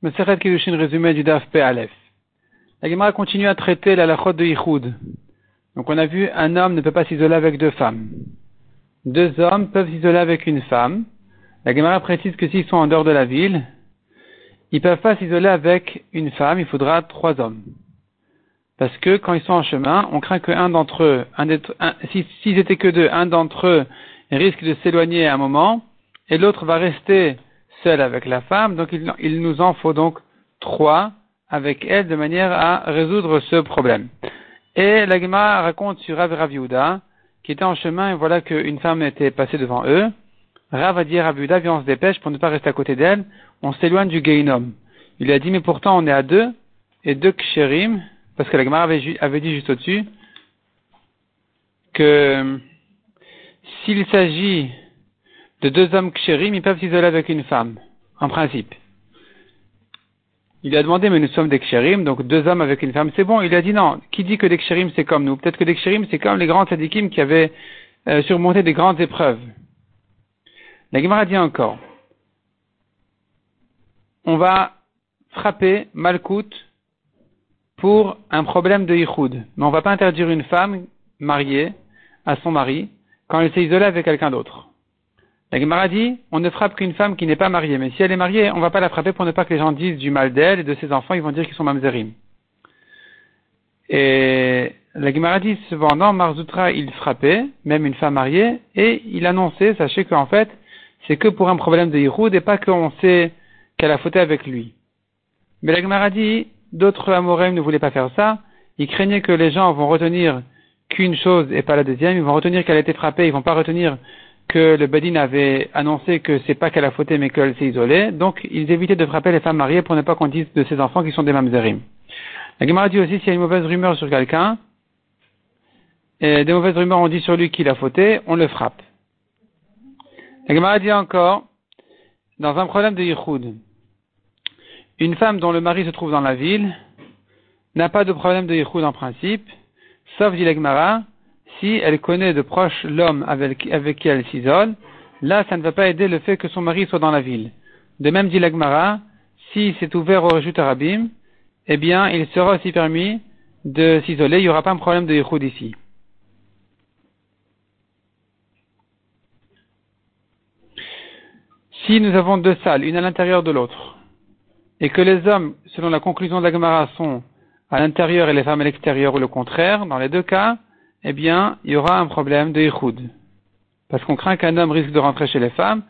Meseret Kiddushin résumé du Daf. Aleph. La Gemara continue à traiter la lachot de Yichud. Donc on a vu un homme ne peut pas s'isoler avec deux femmes. Deux hommes peuvent s'isoler avec une femme. La Gemara précise que s'ils sont en dehors de la ville, ils peuvent pas s'isoler avec une femme, il faudra trois hommes. Parce que quand ils sont en chemin, on craint qu'un d'entre eux, s'ils étaient que deux, un d'entre eux risque de s'éloigner à un moment, et l'autre va rester seul avec la femme, donc il, nous en faut donc trois avec elle de manière à résoudre ce problème. Et la Gemara raconte sur Rav Rav qui était en chemin et voilà qu'une femme était passée devant eux. Rav a dit à Rav viens on se dépêche pour ne pas rester à côté d'elle, on s'éloigne du Geinom. Il a dit, mais pourtant on est à deux, et deux ksherim, parce que la Gemara avait, avait dit juste au-dessus, que s'il s'agit de deux hommes kshérim, ils peuvent s'isoler avec une femme, en principe. Il a demandé, mais nous sommes des kshérim, donc deux hommes avec une femme, c'est bon. Il a dit non. Qui dit que des kshérim, c'est comme nous? Peut-être que des kshérim, c'est comme les grands sadikim qui avaient euh, surmonté des grandes épreuves. La Gemara dit encore, on va frapper Malkout pour un problème de yichud. Mais on ne va pas interdire une femme mariée à son mari quand elle s'est isolée avec quelqu'un d'autre. La Gemara dit, on ne frappe qu'une femme qui n'est pas mariée, mais si elle est mariée, on va pas la frapper pour ne pas que les gens disent du mal d'elle et de ses enfants, ils vont dire qu'ils sont mamzerim. Et la Gemara dit cependant, Marzoutra, il frappait, même une femme mariée, et il annonçait, sachez qu'en fait, c'est que pour un problème de Yiroud et pas qu'on sait qu'elle a fauté avec lui. Mais la Gemara dit, d'autres Amorim ne voulaient pas faire ça, ils craignaient que les gens vont retenir qu'une chose et pas la deuxième, ils vont retenir qu'elle a été frappée, ils vont pas retenir que le Badin avait annoncé que c'est pas qu'elle a fauté mais qu'elle s'est isolée, donc ils évitaient de frapper les femmes mariées pour ne pas qu'on dise de ses enfants qui sont des mamzerim. La Gemara dit aussi s'il y a une mauvaise rumeur sur quelqu'un, et des mauvaises rumeurs on dit sur lui qu'il a fauté, on le frappe. La Gemara dit encore, dans un problème de Yichud, une femme dont le mari se trouve dans la ville n'a pas de problème de Yichud en principe, sauf dit la Gemara, si elle connaît de proche l'homme avec, qui elle s'isole, là, ça ne va pas aider le fait que son mari soit dans la ville. De même, dit l'Agmara, si c'est ouvert au Rejut Arabim, eh bien, il sera aussi permis de s'isoler, il n'y aura pas un problème de Yichud ici. Si nous avons deux salles, une à l'intérieur de l'autre, et que les hommes, selon la conclusion de l'Agmara, sont à l'intérieur et les femmes à l'extérieur ou le contraire, dans les deux cas, eh bien, il y aura un problème de Yichud. Parce qu'on craint qu'un homme risque de rentrer chez les femmes.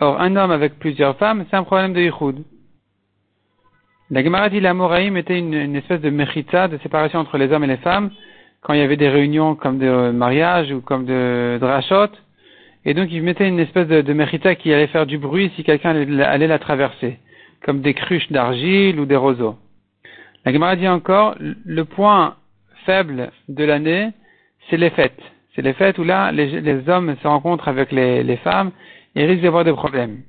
Or, un homme avec plusieurs femmes, c'est un problème de Yichud. La Gemara dit la Moraïm était une, espèce de mechita, de séparation entre les hommes et les femmes, quand il y avait des réunions comme de mariage ou comme de drachot. Et donc, ils mettaient une espèce de, de qui allait faire du bruit si quelqu'un allait, la traverser, comme des cruches d'argile ou des roseaux. La Gemara dit encore, le point faible de l'année, c'est les fêtes. C'est les fêtes où là, les, hommes se rencontrent avec les, femmes et risquent d'avoir des problèmes.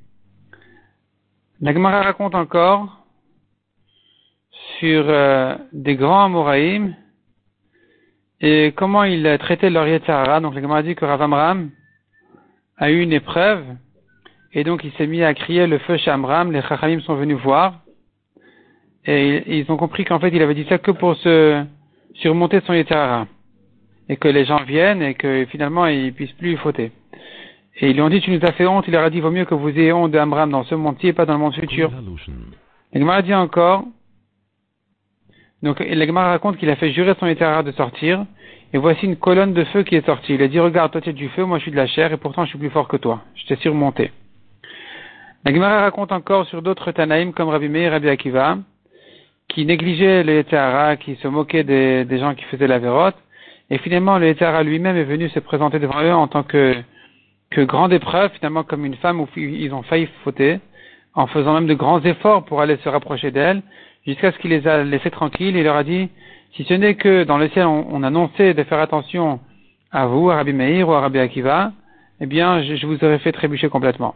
Nagmara raconte encore sur euh, des grands Amoraïm et comment ils traitaient leur Yetzahara. Donc, la dit que Ravamram a eu une épreuve et donc il s'est mis à crier le feu Shamram. Les Chachamim sont venus voir et ils ont compris qu'en fait il avait dit ça que pour se surmonter son Yetzahara et que les gens viennent et que finalement ils puissent plus fauter. Et ils lui ont dit, tu nous as fait honte, il leur a dit, vaut mieux que vous ayez honte d'Amram dans ce monde-ci et pas dans le monde futur. L'Egmar a dit encore, donc l'Egmar raconte qu'il a fait jurer son éternel de sortir, et voici une colonne de feu qui est sortie. Il a dit, regarde, toi tu es du feu, moi je suis de la chair, et pourtant je suis plus fort que toi. Je t'ai surmonté. La raconte encore sur d'autres Tanaïm comme Rabbi Meir et Rabbi Akiva, qui négligeaient les Tahara, qui se moquaient des, des gens qui faisaient la vérote, et finalement, le lui-même est venu se présenter devant eux en tant que, que grande épreuve, finalement comme une femme où ils ont failli fauter, en faisant même de grands efforts pour aller se rapprocher d'elle, jusqu'à ce qu'il les a laissés tranquilles. Il leur a dit, si ce n'est que dans le ciel on, annonçait de faire attention à vous, à Rabbi Meir ou à Rabbi Akiva, eh bien, je, vous aurais fait trébucher complètement.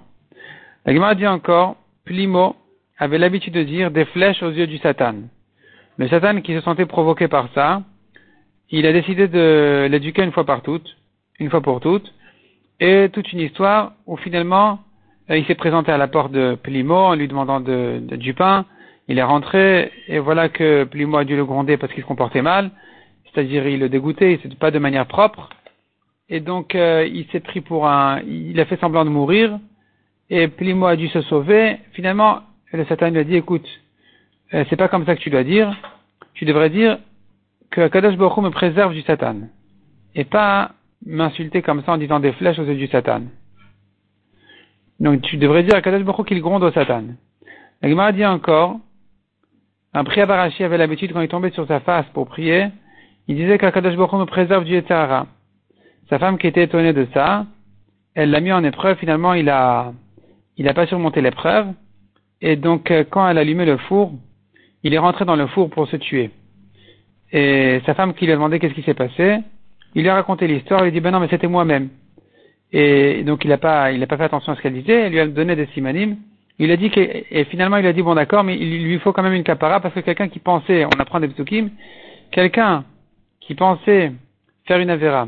La Gemara dit encore, Plimo avait l'habitude de dire des flèches aux yeux du Satan. Le Satan qui se sentait provoqué par ça, il a décidé de l'éduquer une fois par toutes, une fois pour toutes, et toute une histoire où finalement euh, il s'est présenté à la porte de Plimo en lui demandant de, du pain. Il est rentré et voilà que Plimo a dû le gronder parce qu'il se comportait mal, c'est-à-dire il le dégoûtait, il pas de manière propre. Et donc euh, il s'est pris pour un, il a fait semblant de mourir et Plimo a dû se sauver. Finalement, le Satan lui a dit écoute, euh, c'est pas comme ça que tu dois dire. Tu devrais dire que Kadosh Baruch me préserve du Satan et pas m'insulter comme ça en disant des flèches aux yeux du Satan. Donc tu devrais dire à Kadosh Baruch qu'il gronde au Satan. La Gemara dit encore, un prière avait l'habitude quand il tombait sur sa face pour prier, il disait qu'Akadosh Baruch me préserve du Yetzirah. Sa femme qui était étonnée de ça, elle l'a mis en épreuve, finalement il a, il a pas surmonté l'épreuve, et donc euh, quand elle allumait le four, il est rentré dans le four pour se tuer. Et sa femme qui lui a demandé qu'est-ce qui s'est passé, il lui a raconté l'histoire, il lui a dit ben non mais c'était moi-même. Et donc il n'a pas, il a pas fait attention à ce qu'elle disait, elle lui a donné des simanimes. Il a dit que, et finalement il a dit bon d'accord, mais il lui faut quand même une capara parce que quelqu'un qui pensait, on apprend des psukim, quelqu'un qui pensait faire une avéra,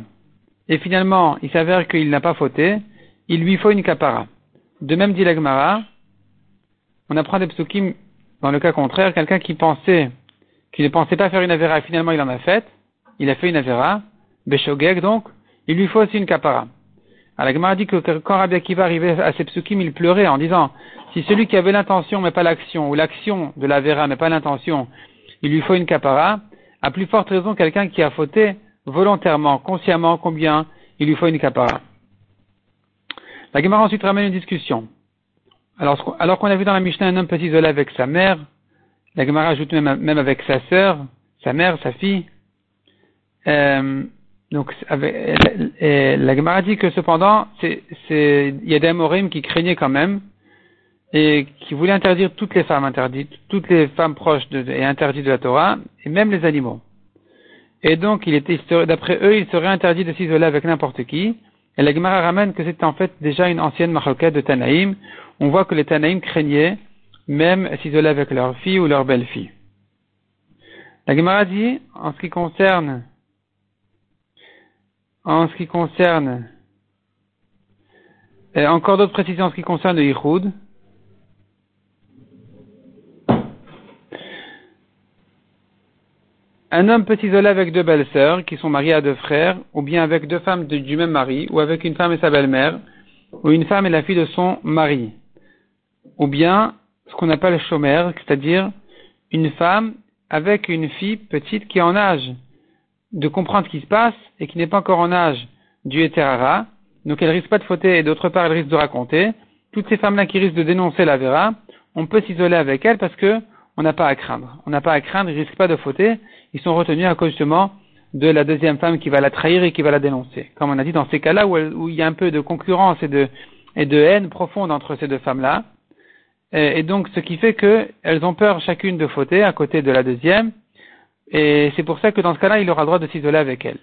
et finalement il s'avère qu'il n'a pas fauté, il lui faut une capara. De même dit l'agmara, on apprend des psukim dans le cas contraire, quelqu'un qui pensait, qui ne pensait pas faire une avéra, finalement il en a fait, il a fait une avéra, Beshogeg donc, il lui faut aussi une capara. Alors, Gemara dit que quand Rabbi Akiva arrivait à ces psukim, il pleurait en disant, si celui qui avait l'intention mais pas l'action, ou l'action de la vera mais pas l'intention, il lui faut une capara, à plus forte raison quelqu'un qui a fauté volontairement, consciemment, combien il lui faut une capara. La Gemara ensuite ramène une discussion. Alors, alors qu'on a vu dans la Mishnah un homme peut s'isoler avec sa mère, la Gemara ajoute même, même avec sa sœur, sa mère, sa fille. Euh, donc, la Gemara dit que cependant, il y a des Amorim qui craignaient quand même et qui voulaient interdire toutes les femmes interdites, toutes les femmes proches et interdites de la Torah, et même les animaux. Et donc, d'après eux, il serait interdit de s'isoler avec n'importe qui. Et la Gemara ramène que c'est en fait déjà une ancienne maroquette de Tanaïm. On voit que les Tanaïm craignaient même s'isoler avec leur fille ou leur belle-fille. La Gemara dit, en ce qui concerne en ce qui concerne, encore d'autres précisions en ce qui concerne le Yichud. Un homme peut s'isoler avec deux belles-sœurs qui sont mariées à deux frères, ou bien avec deux femmes du même mari, ou avec une femme et sa belle-mère, ou une femme et la fille de son mari, ou bien ce qu'on appelle le chômeur, c'est-à-dire une femme avec une fille petite qui est en âge de comprendre ce qui se passe et qui n'est pas encore en âge du Eterara, donc elle risque pas de fauter et d'autre part elle risque de raconter. Toutes ces femmes-là qui risquent de dénoncer la Vera, on peut s'isoler avec elles parce que on n'a pas à craindre. On n'a pas à craindre, ils risquent pas de fauter. Ils sont retenus à cause justement de la deuxième femme qui va la trahir et qui va la dénoncer. Comme on a dit dans ces cas-là où, il y a un peu de concurrence et de, et de haine profonde entre ces deux femmes-là. Et, donc ce qui fait qu'elles ont peur chacune de fauter à côté de la deuxième et c'est pour ça que dans ce cas-là, il aura le droit de s'isoler avec elle.